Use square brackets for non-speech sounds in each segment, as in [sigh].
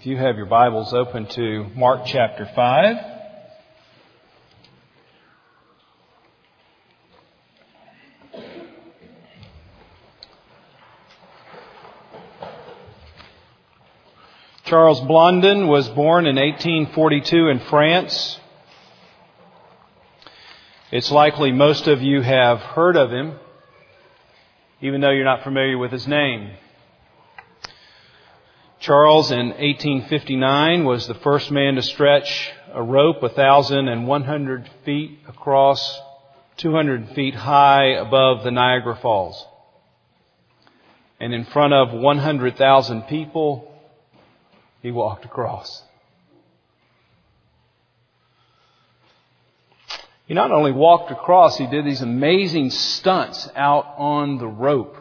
If you have your Bibles open to Mark chapter 5. Charles Blondin was born in 1842 in France. It's likely most of you have heard of him, even though you're not familiar with his name. Charles in 1859 was the first man to stretch a rope 1,100 feet across, 200 feet high above the Niagara Falls. And in front of 100,000 people, he walked across. He not only walked across, he did these amazing stunts out on the rope.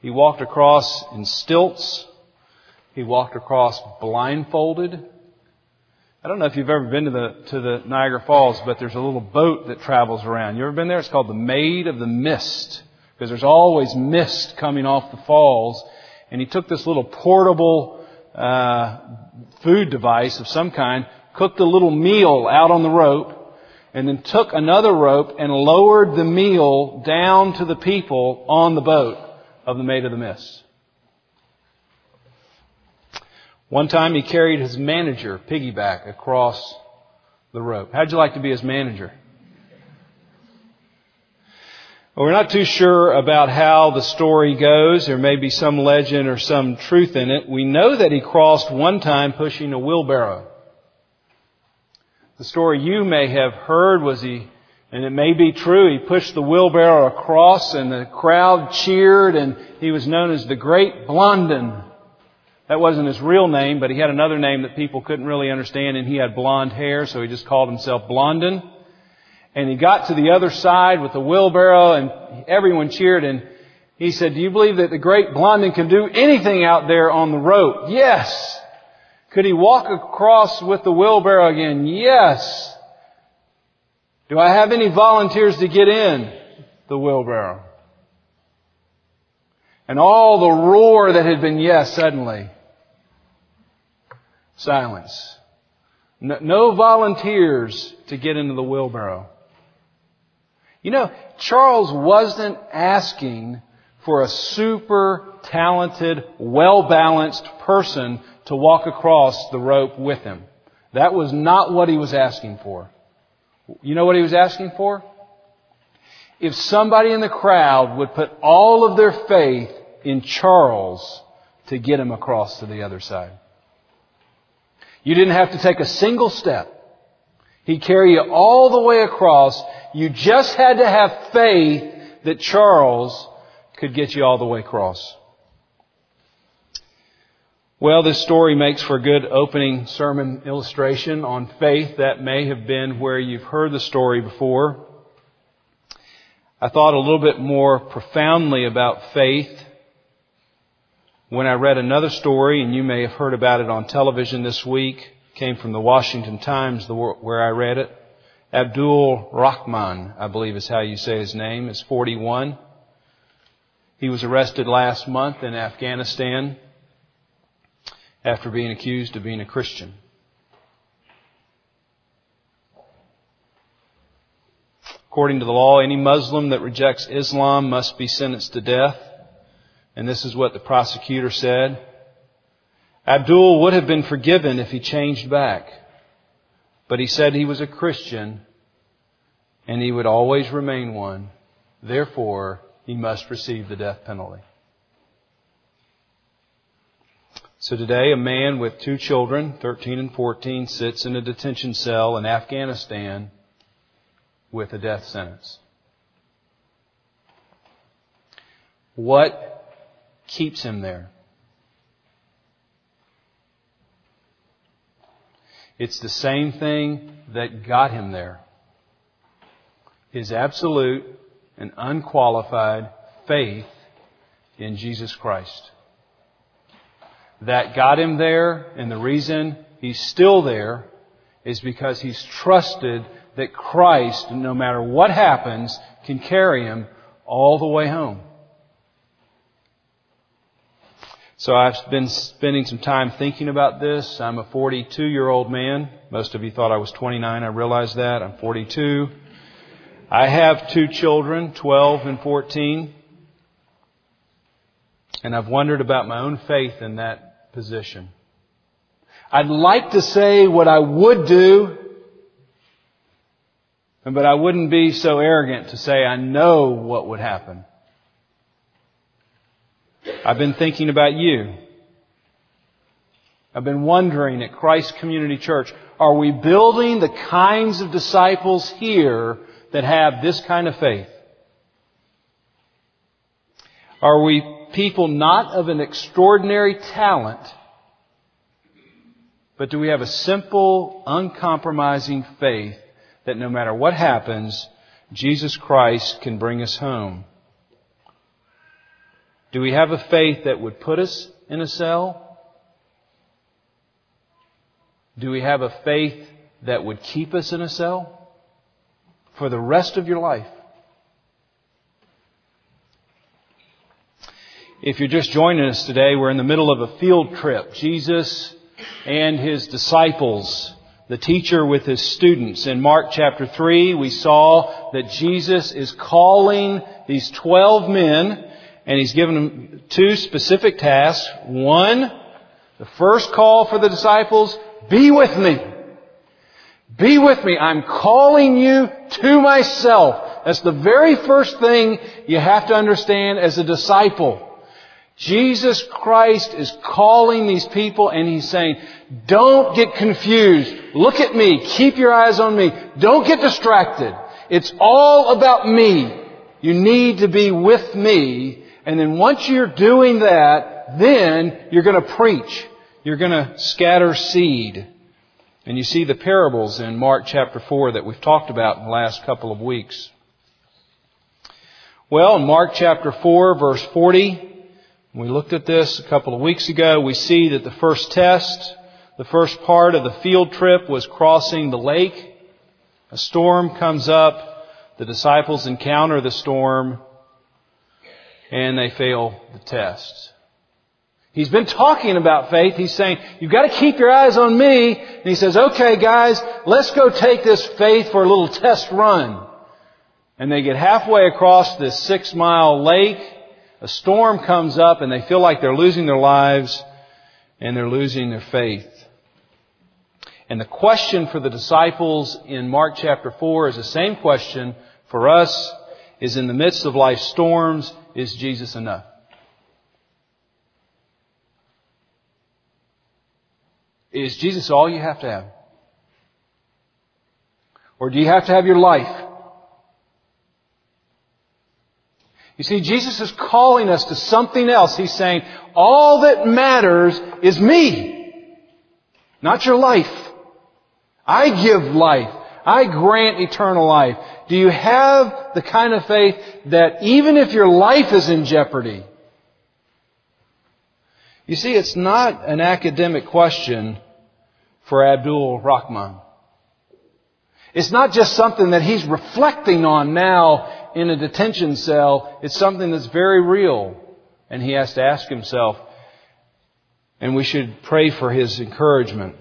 He walked across in stilts. He walked across blindfolded. I don't know if you've ever been to the, to the Niagara Falls, but there's a little boat that travels around. You ever been there? It's called the Maid of the Mist. Because there's always mist coming off the falls. And he took this little portable, uh, food device of some kind, cooked a little meal out on the rope, and then took another rope and lowered the meal down to the people on the boat of the Maid of the Mist. One time he carried his manager piggyback across the rope. How'd you like to be his manager? Well, we're not too sure about how the story goes. There may be some legend or some truth in it. We know that he crossed one time pushing a wheelbarrow. The story you may have heard was he, and it may be true, he pushed the wheelbarrow across and the crowd cheered and he was known as the Great Blondin. That wasn't his real name, but he had another name that people couldn't really understand, and he had blonde hair, so he just called himself Blondin. And he got to the other side with the wheelbarrow, and everyone cheered, and he said, do you believe that the great Blondin can do anything out there on the rope? Yes. Could he walk across with the wheelbarrow again? Yes. Do I have any volunteers to get in the wheelbarrow? And all the roar that had been yes suddenly Silence. No, no volunteers to get into the wheelbarrow. You know, Charles wasn't asking for a super talented, well balanced person to walk across the rope with him. That was not what he was asking for. You know what he was asking for? If somebody in the crowd would put all of their faith in Charles to get him across to the other side. You didn't have to take a single step. He'd carry you all the way across. You just had to have faith that Charles could get you all the way across. Well, this story makes for a good opening sermon illustration on faith. That may have been where you've heard the story before. I thought a little bit more profoundly about faith when I read another story, and you may have heard about it on television this week, came from the Washington Times where I read it. Abdul Rahman, I believe is how you say his name, is 41. He was arrested last month in Afghanistan after being accused of being a Christian. According to the law, any Muslim that rejects Islam must be sentenced to death. And this is what the prosecutor said. Abdul would have been forgiven if he changed back. But he said he was a Christian and he would always remain one. Therefore, he must receive the death penalty. So today, a man with two children, 13 and 14, sits in a detention cell in Afghanistan with a death sentence. What keeps him there. It's the same thing that got him there. His absolute and unqualified faith in Jesus Christ. That got him there, and the reason he's still there is because he's trusted that Christ, no matter what happens, can carry him all the way home. So I've been spending some time thinking about this. I'm a 42 year old man. Most of you thought I was 29. I realize that. I'm 42. I have two children, 12 and 14. And I've wondered about my own faith in that position. I'd like to say what I would do, but I wouldn't be so arrogant to say I know what would happen. I've been thinking about you. I've been wondering at Christ Community Church, are we building the kinds of disciples here that have this kind of faith? Are we people not of an extraordinary talent, but do we have a simple, uncompromising faith that no matter what happens, Jesus Christ can bring us home? Do we have a faith that would put us in a cell? Do we have a faith that would keep us in a cell for the rest of your life? If you're just joining us today, we're in the middle of a field trip. Jesus and his disciples, the teacher with his students. In Mark chapter 3, we saw that Jesus is calling these 12 men and he's given them two specific tasks. One, the first call for the disciples, be with me. Be with me. I'm calling you to myself. That's the very first thing you have to understand as a disciple. Jesus Christ is calling these people and He's saying, don't get confused. Look at me. Keep your eyes on me. Don't get distracted. It's all about me. You need to be with me and then once you're doing that, then you're going to preach. You're going to scatter seed. And you see the parables in Mark chapter 4 that we've talked about in the last couple of weeks. Well, in Mark chapter 4 verse 40, we looked at this a couple of weeks ago, we see that the first test, the first part of the field trip was crossing the lake. A storm comes up. The disciples encounter the storm and they fail the test. He's been talking about faith. He's saying, you've got to keep your eyes on me. And he says, okay guys, let's go take this faith for a little test run. And they get halfway across this six mile lake. A storm comes up and they feel like they're losing their lives and they're losing their faith. And the question for the disciples in Mark chapter 4 is the same question for us is in the midst of life's storms, is Jesus enough? Is Jesus all you have to have? Or do you have to have your life? You see, Jesus is calling us to something else. He's saying, all that matters is me, not your life. I give life. I grant eternal life. Do you have the kind of faith that even if your life is in jeopardy, you see, it's not an academic question for Abdul Rahman. It's not just something that he's reflecting on now in a detention cell. It's something that's very real. And he has to ask himself, and we should pray for his encouragement.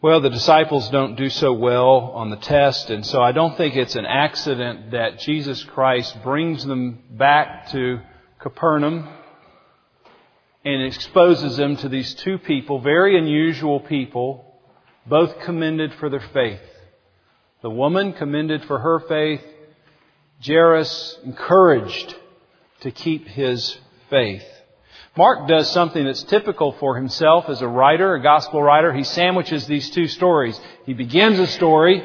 Well, the disciples don't do so well on the test, and so I don't think it's an accident that Jesus Christ brings them back to Capernaum and exposes them to these two people, very unusual people, both commended for their faith. The woman commended for her faith, Jairus encouraged to keep his faith. Mark does something that's typical for himself as a writer, a gospel writer. He sandwiches these two stories. He begins a story,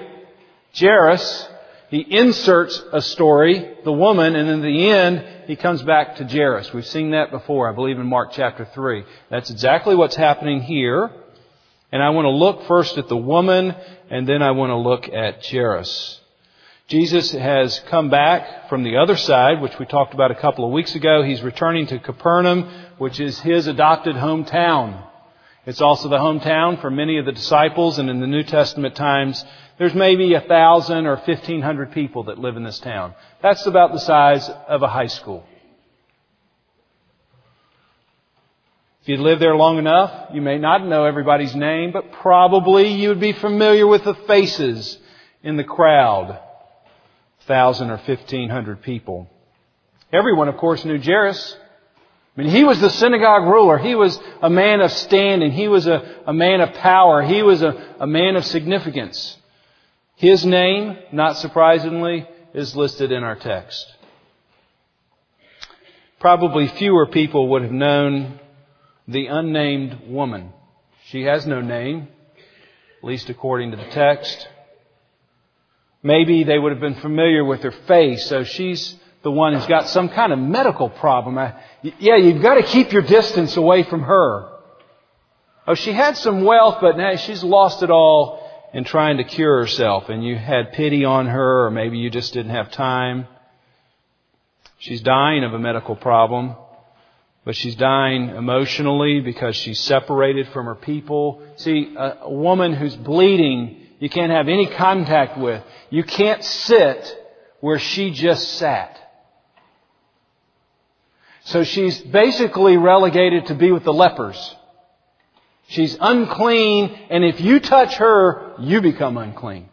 Jairus. He inserts a story, the woman, and in the end, he comes back to Jairus. We've seen that before, I believe in Mark chapter 3. That's exactly what's happening here. And I want to look first at the woman, and then I want to look at Jairus. Jesus has come back from the other side, which we talked about a couple of weeks ago. He's returning to Capernaum, which is his adopted hometown. It's also the hometown for many of the disciples, and in the New Testament times, there's maybe a thousand or fifteen hundred people that live in this town. That's about the size of a high school. If you live there long enough, you may not know everybody's name, but probably you would be familiar with the faces in the crowd. Thousand or fifteen hundred people. Everyone, of course, knew Jairus. I mean, he was the synagogue ruler. He was a man of standing. He was a, a man of power. He was a, a man of significance. His name, not surprisingly, is listed in our text. Probably fewer people would have known the unnamed woman. She has no name, at least according to the text. Maybe they would have been familiar with her face, so she's the one who's got some kind of medical problem. yeah, you've got to keep your distance away from her. Oh, she had some wealth, but now she's lost it all in trying to cure herself, and you had pity on her, or maybe you just didn't have time. She's dying of a medical problem, but she's dying emotionally because she's separated from her people. See, a, a woman who's bleeding, you can't have any contact with. You can't sit where she just sat. So she's basically relegated to be with the lepers. She's unclean, and if you touch her, you become unclean.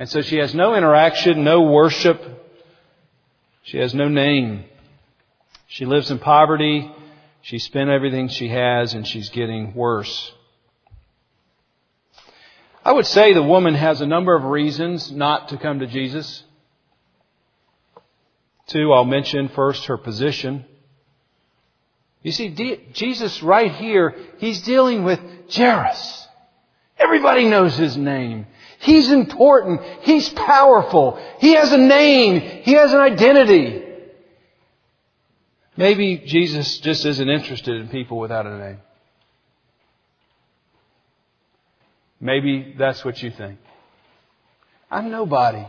And so she has no interaction, no worship. She has no name. She lives in poverty. She spent everything she has, and she's getting worse. I would say the woman has a number of reasons not to come to Jesus. Two, I'll mention first her position. You see, Jesus right here, He's dealing with Jairus. Everybody knows his name. He's important. He's powerful. He has a name. He has an identity. Maybe Jesus just isn't interested in people without a name. Maybe that's what you think. I'm nobody.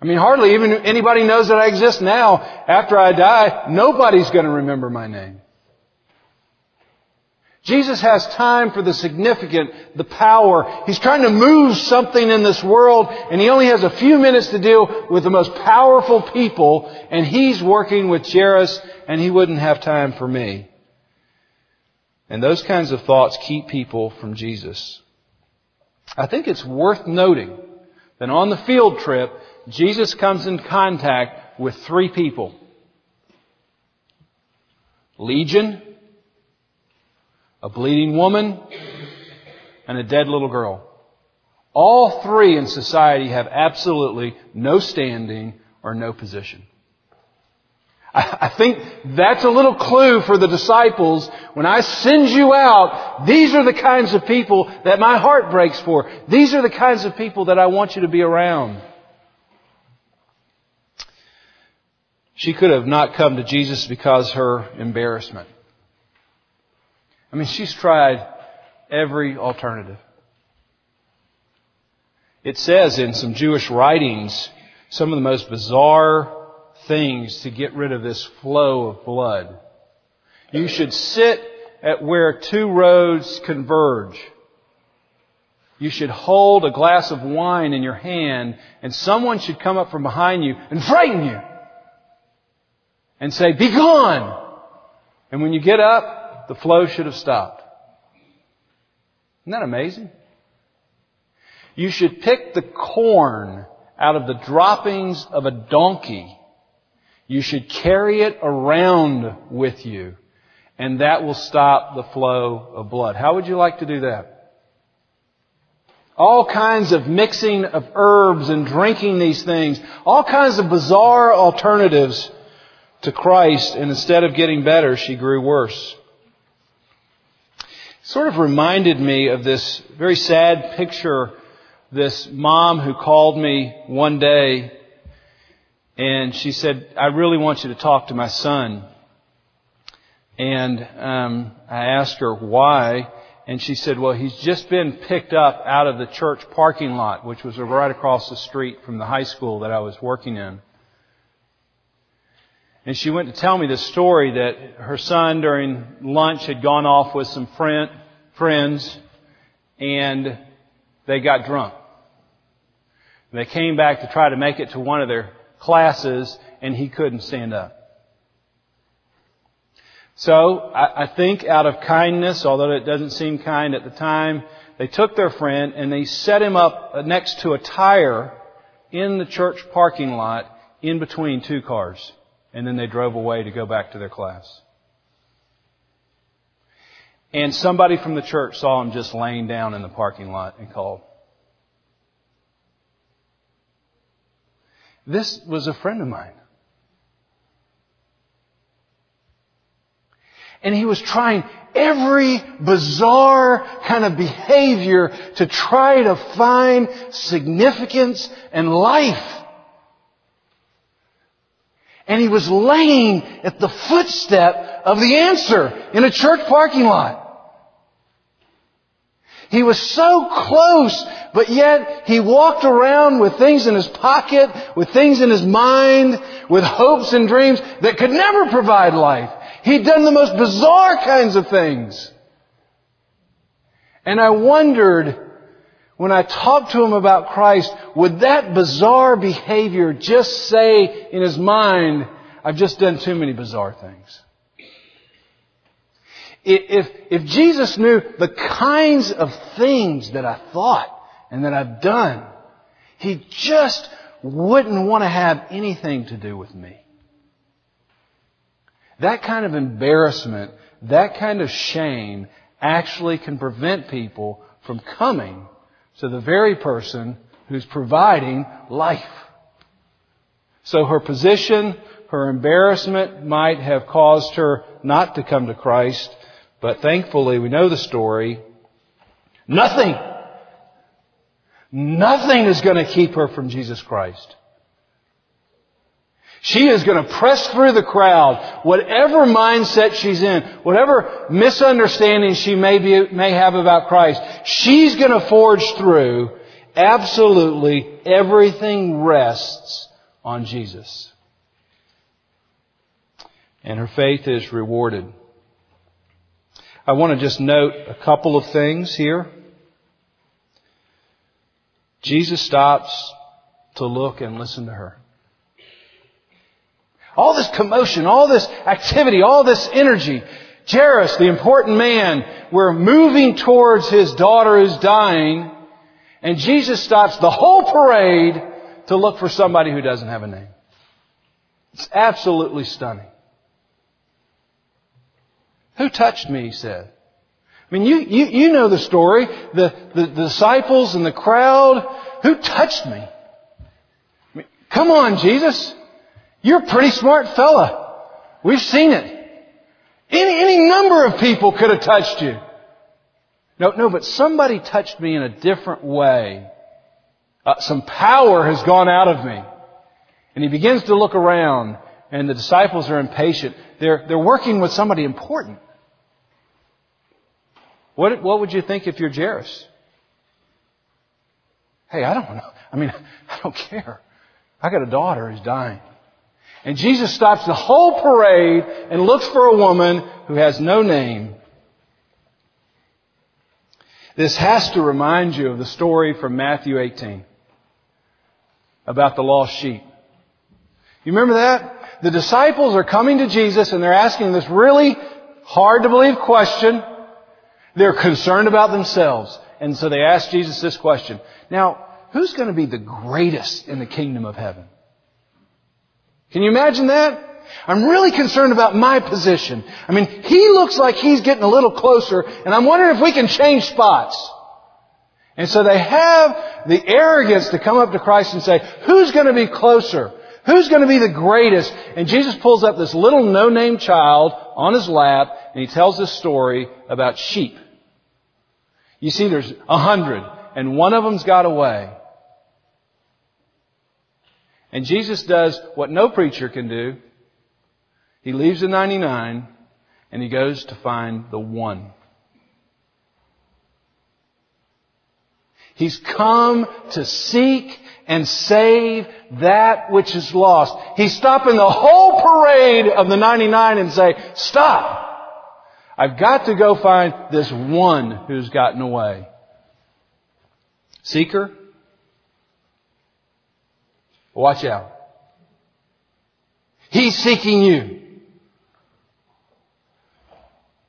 I mean, hardly even anybody knows that I exist now. After I die, nobody's going to remember my name. Jesus has time for the significant, the power. He's trying to move something in this world, and he only has a few minutes to deal with the most powerful people, and he's working with Jairus, and he wouldn't have time for me. And those kinds of thoughts keep people from Jesus. I think it's worth noting that on the field trip, Jesus comes in contact with three people. Legion, a bleeding woman, and a dead little girl. All three in society have absolutely no standing or no position. I think that's a little clue for the disciples. When I send you out, these are the kinds of people that my heart breaks for. These are the kinds of people that I want you to be around. She could have not come to Jesus because her embarrassment. I mean, she's tried every alternative. It says in some Jewish writings some of the most bizarre things to get rid of this flow of blood. You should sit at where two roads converge. You should hold a glass of wine in your hand and someone should come up from behind you and frighten you and say, be gone. And when you get up, the flow should have stopped. Isn't that amazing? You should pick the corn out of the droppings of a donkey. You should carry it around with you. And that will stop the flow of blood. How would you like to do that? All kinds of mixing of herbs and drinking these things. All kinds of bizarre alternatives to Christ, and instead of getting better, she grew worse. It Sort of reminded me of this very sad picture, this mom who called me one day and she said, I really want you to talk to my son. And um, I asked her why, and she said, well, he's just been picked up out of the church parking lot, which was right across the street from the high school that I was working in. And she went to tell me this story that her son during lunch had gone off with some friend, friends and they got drunk. They came back to try to make it to one of their classes and he couldn't stand up. So I, think out of kindness, although it doesn't seem kind at the time, they took their friend and they set him up next to a tire in the church parking lot in between two cars. And then they drove away to go back to their class. And somebody from the church saw him just laying down in the parking lot and called. This was a friend of mine. And he was trying every bizarre kind of behavior to try to find significance and life. And he was laying at the footstep of the answer in a church parking lot. He was so close, but yet he walked around with things in his pocket, with things in his mind, with hopes and dreams that could never provide life. He'd done the most bizarre kinds of things. And I wondered, when I talked to him about Christ, would that bizarre behavior just say in his mind, I've just done too many bizarre things? If, if Jesus knew the kinds of things that I thought and that I've done, He just wouldn't want to have anything to do with me. That kind of embarrassment, that kind of shame actually can prevent people from coming to the very person who's providing life. So her position, her embarrassment might have caused her not to come to Christ, but thankfully, we know the story. Nothing, nothing is going to keep her from Jesus Christ. She is going to press through the crowd, whatever mindset she's in, whatever misunderstanding she may, be, may have about Christ, she's going to forge through. Absolutely everything rests on Jesus. And her faith is rewarded. I want to just note a couple of things here. Jesus stops to look and listen to her. All this commotion, all this activity, all this energy. Jairus, the important man, we're moving towards his daughter who's dying, and Jesus stops the whole parade to look for somebody who doesn't have a name. It's absolutely stunning. Who touched me? He said. I mean, you, you, you know the story. The, the, the disciples and the crowd. Who touched me? I mean, come on, Jesus. You're a pretty smart fella. We've seen it. Any, any number of people could have touched you. No, no, but somebody touched me in a different way. Uh, some power has gone out of me. And he begins to look around and the disciples are impatient. They're, they're working with somebody important. What, what would you think if you're Jairus? Hey, I don't know. I mean, [laughs] I don't care. I got a daughter who's dying. And Jesus stops the whole parade and looks for a woman who has no name. This has to remind you of the story from Matthew 18 about the lost sheep. You remember that? The disciples are coming to Jesus and they're asking this really hard to believe question. They're concerned about themselves. And so they ask Jesus this question. Now, who's going to be the greatest in the kingdom of heaven? Can you imagine that? I'm really concerned about my position. I mean, he looks like he's getting a little closer, and I'm wondering if we can change spots. And so they have the arrogance to come up to Christ and say, who's going to be closer? Who's going to be the greatest? And Jesus pulls up this little no-name child on his lap, and he tells this story about sheep. You see, there's a hundred, and one of them's got away. And Jesus does what no preacher can do. He leaves the 99 and he goes to find the one. He's come to seek and save that which is lost. He's stopping the whole parade of the 99 and say, stop! I've got to go find this one who's gotten away. Seeker? Watch out. He's seeking you.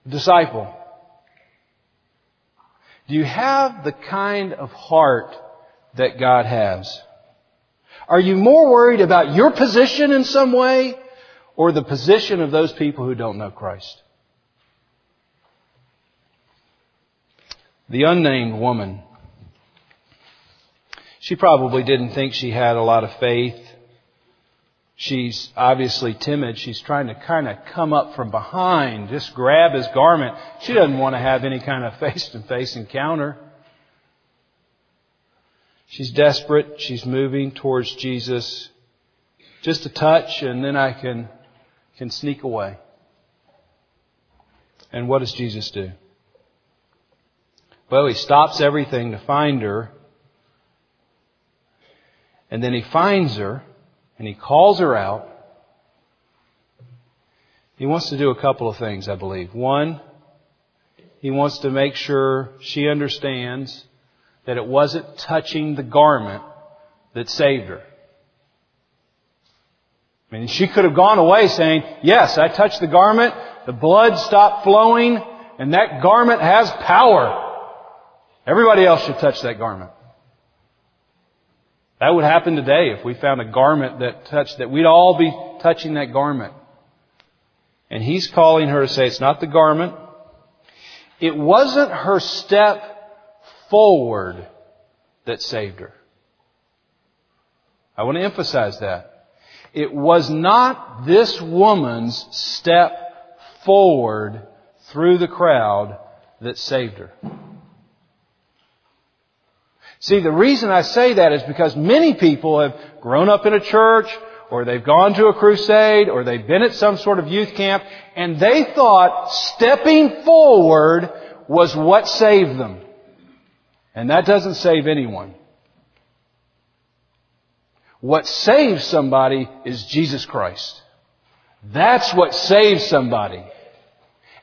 Disciple. Do you have the kind of heart that God has? Are you more worried about your position in some way or the position of those people who don't know Christ? The unnamed woman. She probably didn't think she had a lot of faith. She's obviously timid. She's trying to kind of come up from behind, just grab his garment. She doesn't want to have any kind of face to face encounter. She's desperate. She's moving towards Jesus. Just a touch and then I can, can sneak away. And what does Jesus do? Well, he stops everything to find her. And then he finds her and he calls her out. He wants to do a couple of things, I believe. One, he wants to make sure she understands that it wasn't touching the garment that saved her. I mean, she could have gone away saying, yes, I touched the garment, the blood stopped flowing, and that garment has power. Everybody else should touch that garment. That would happen today if we found a garment that touched that. We'd all be touching that garment. And he's calling her to say it's not the garment. It wasn't her step forward that saved her. I want to emphasize that. It was not this woman's step forward through the crowd that saved her. See, the reason I say that is because many people have grown up in a church, or they've gone to a crusade, or they've been at some sort of youth camp, and they thought stepping forward was what saved them. And that doesn't save anyone. What saves somebody is Jesus Christ. That's what saves somebody.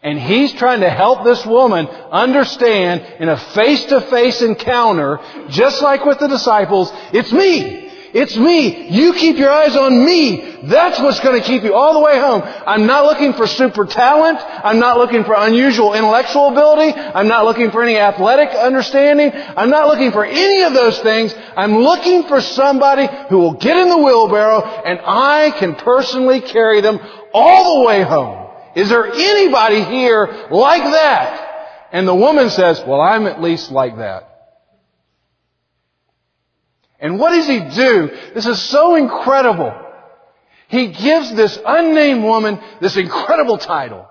And he's trying to help this woman understand in a face-to-face encounter, just like with the disciples, it's me. It's me. You keep your eyes on me. That's what's going to keep you all the way home. I'm not looking for super talent. I'm not looking for unusual intellectual ability. I'm not looking for any athletic understanding. I'm not looking for any of those things. I'm looking for somebody who will get in the wheelbarrow and I can personally carry them all the way home. Is there anybody here like that? And the woman says, well, I'm at least like that. And what does he do? This is so incredible. He gives this unnamed woman this incredible title.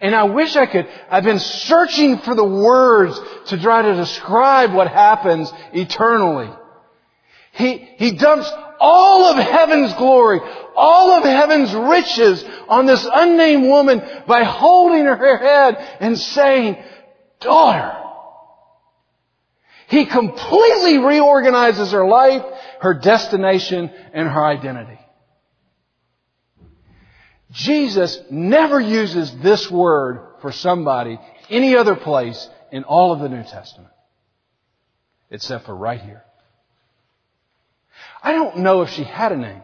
And I wish I could, I've been searching for the words to try to describe what happens eternally. He, he dumps all of heaven's glory, all of heaven's riches on this unnamed woman by holding her head and saying, daughter. He completely reorganizes her life, her destination, and her identity. Jesus never uses this word for somebody any other place in all of the New Testament. Except for right here. I don't know if she had a name.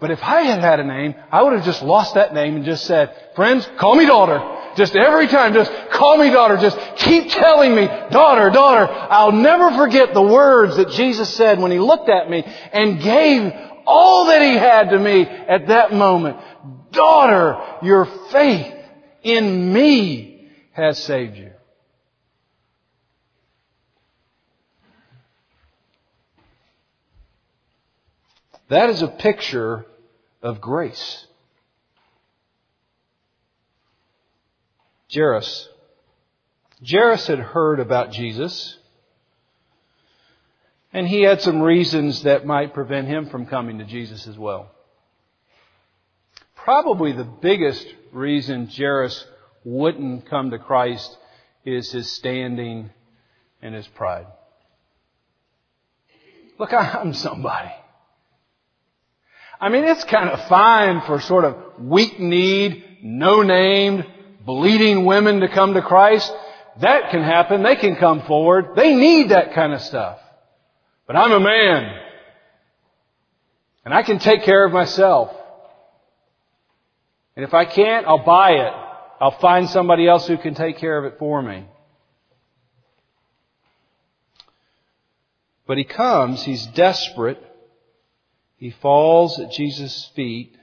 But if I had had a name, I would have just lost that name and just said, friends, call me daughter. Just every time, just call me daughter. Just keep telling me, daughter, daughter. I'll never forget the words that Jesus said when He looked at me and gave all that He had to me at that moment. Daughter, your faith in me has saved you. That is a picture of grace. Jairus. Jairus had heard about Jesus, and he had some reasons that might prevent him from coming to Jesus as well. Probably the biggest reason Jairus wouldn't come to Christ is his standing and his pride. Look, [laughs] I'm somebody. I mean, it's kind of fine for sort of weak need, no named, bleeding women to come to Christ. That can happen. They can come forward. They need that kind of stuff. But I'm a man. And I can take care of myself. And if I can't, I'll buy it. I'll find somebody else who can take care of it for me. But he comes, he's desperate. He falls at Jesus' feet.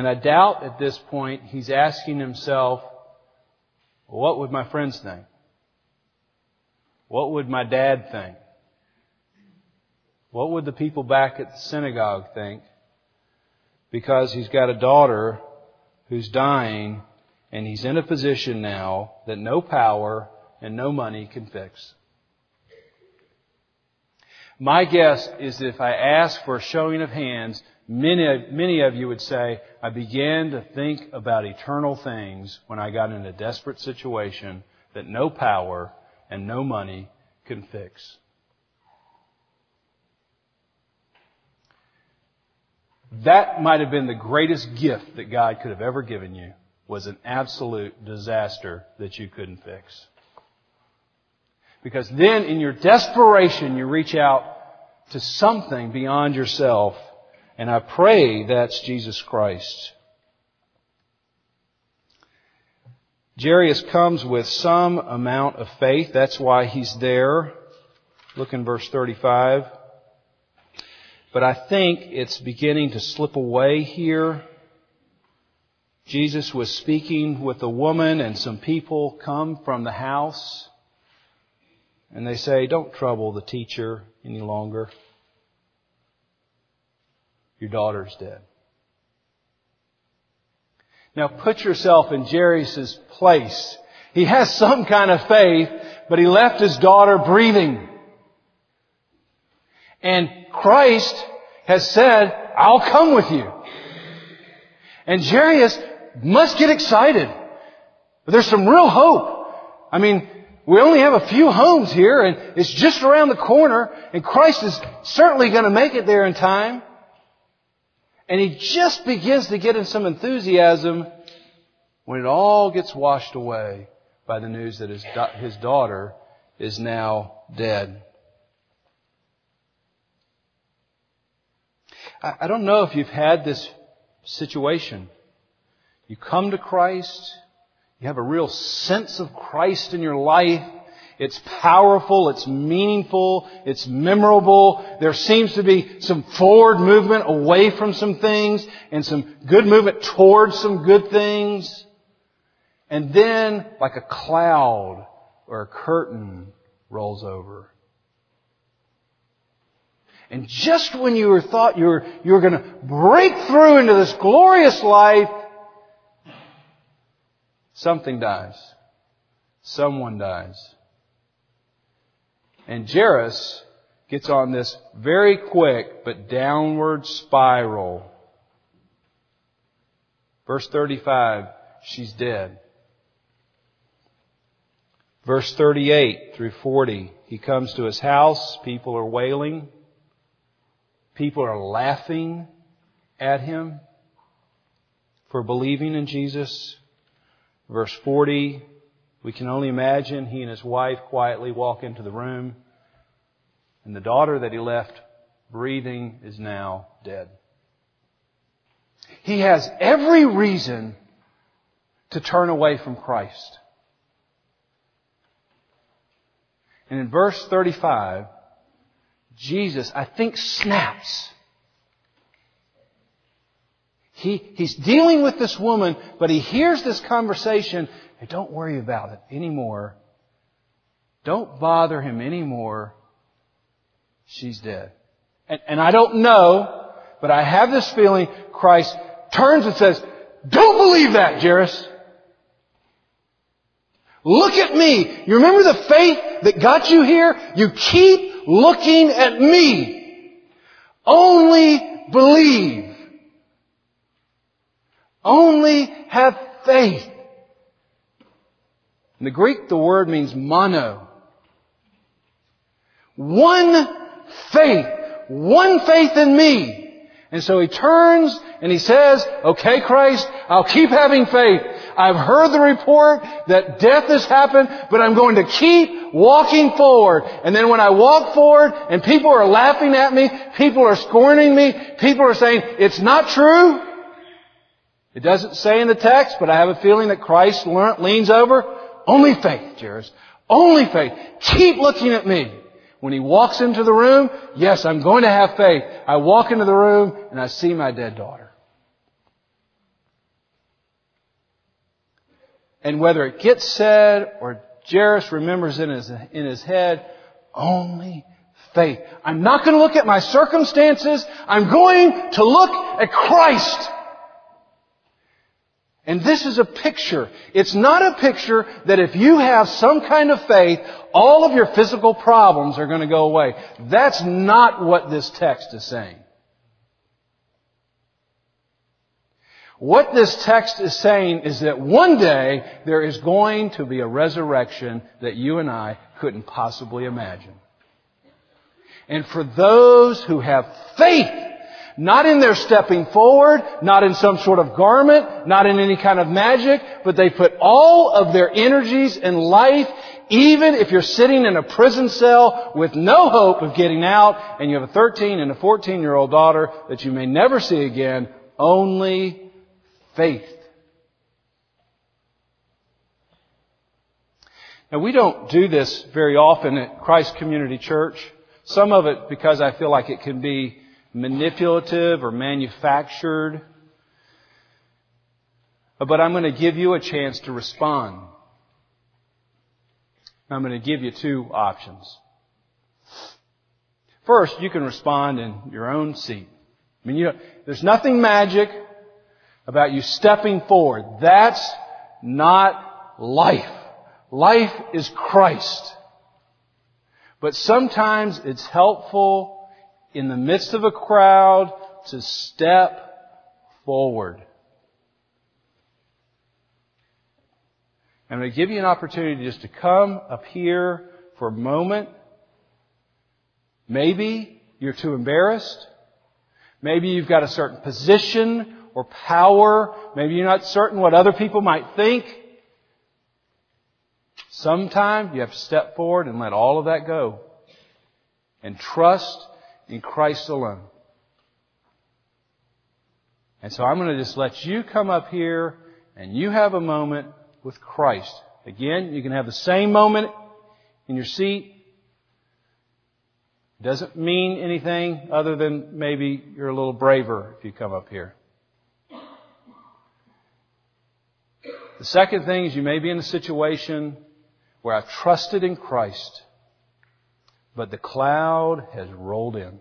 And I doubt at this point he's asking himself, what would my friends think? What would my dad think? What would the people back at the synagogue think? Because he's got a daughter who's dying and he's in a position now that no power and no money can fix. My guess is if I ask for a showing of hands, many, many of you would say, I began to think about eternal things when I got in a desperate situation that no power and no money can fix. That might have been the greatest gift that God could have ever given you was an absolute disaster that you couldn't fix. Because then in your desperation, you reach out to something beyond yourself. And I pray that's Jesus Christ. Jairus comes with some amount of faith. That's why he's there. Look in verse 35. But I think it's beginning to slip away here. Jesus was speaking with a woman and some people come from the house. And they say, don't trouble the teacher any longer. Your daughter's dead. Now put yourself in Jairus' place. He has some kind of faith, but he left his daughter breathing. And Christ has said, I'll come with you. And Jairus must get excited. There's some real hope. I mean, we only have a few homes here and it's just around the corner and Christ is certainly going to make it there in time. And he just begins to get in some enthusiasm when it all gets washed away by the news that his, his daughter is now dead. I, I don't know if you've had this situation. You come to Christ, you have a real sense of Christ in your life. It's powerful, it's meaningful, it's memorable. There seems to be some forward movement away from some things and some good movement towards some good things. And then, like a cloud or a curtain rolls over. And just when you were thought you were, you were going to break through into this glorious life, Something dies. Someone dies. And Jairus gets on this very quick but downward spiral. Verse 35, she's dead. Verse 38 through 40, he comes to his house, people are wailing, people are laughing at him for believing in Jesus. Verse 40, we can only imagine he and his wife quietly walk into the room, and the daughter that he left breathing is now dead. He has every reason to turn away from Christ. And in verse 35, Jesus, I think, snaps he, he's dealing with this woman, but he hears this conversation. And don't worry about it anymore. Don't bother him anymore. She's dead. And, and I don't know, but I have this feeling Christ turns and says, don't believe that, Jairus. Look at me. You remember the faith that got you here? You keep looking at me. Only believe. Only have faith. In the Greek, the word means mono. One faith. One faith in me. And so he turns and he says, okay Christ, I'll keep having faith. I've heard the report that death has happened, but I'm going to keep walking forward. And then when I walk forward and people are laughing at me, people are scorning me, people are saying, it's not true. It doesn't say in the text, but I have a feeling that Christ leans over. Only faith, Jairus. Only faith. Keep looking at me. When he walks into the room, yes, I'm going to have faith. I walk into the room and I see my dead daughter. And whether it gets said or Jairus remembers in his, in his head, only faith. I'm not going to look at my circumstances. I'm going to look at Christ. And this is a picture. It's not a picture that if you have some kind of faith, all of your physical problems are going to go away. That's not what this text is saying. What this text is saying is that one day there is going to be a resurrection that you and I couldn't possibly imagine. And for those who have faith not in their stepping forward, not in some sort of garment, not in any kind of magic, but they put all of their energies and life, even if you're sitting in a prison cell with no hope of getting out, and you have a 13 and a 14 year old daughter that you may never see again, only faith. Now we don't do this very often at Christ Community Church. Some of it because I feel like it can be manipulative or manufactured. But I'm going to give you a chance to respond. I'm going to give you two options. First, you can respond in your own seat. I mean, you know, there's nothing magic about you stepping forward. That's not life. Life is Christ. But sometimes it's helpful in the midst of a crowd to step forward. I'm going to give you an opportunity just to come up here for a moment. Maybe you're too embarrassed. Maybe you've got a certain position or power. Maybe you're not certain what other people might think. Sometime you have to step forward and let all of that go and trust in Christ alone. And so I'm going to just let you come up here and you have a moment with Christ. Again, you can have the same moment in your seat. It doesn't mean anything other than maybe you're a little braver if you come up here. The second thing is you may be in a situation where I've trusted in Christ but the cloud has rolled in.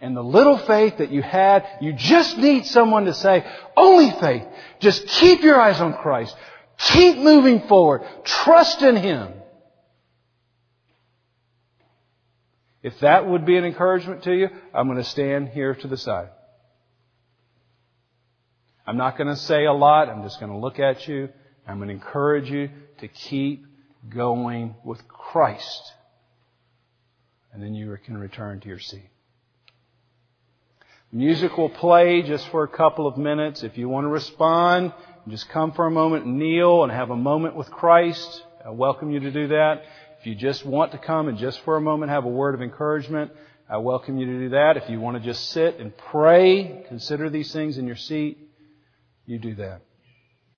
And the little faith that you had, you just need someone to say, only faith. Just keep your eyes on Christ. Keep moving forward. Trust in Him. If that would be an encouragement to you, I'm going to stand here to the side. I'm not going to say a lot. I'm just going to look at you. I'm going to encourage you to keep going with Christ. And then you can return to your seat. Music will play just for a couple of minutes. If you want to respond, just come for a moment, kneel, and have a moment with Christ. I welcome you to do that. If you just want to come and just for a moment have a word of encouragement, I welcome you to do that. If you want to just sit and pray, consider these things in your seat, you do that.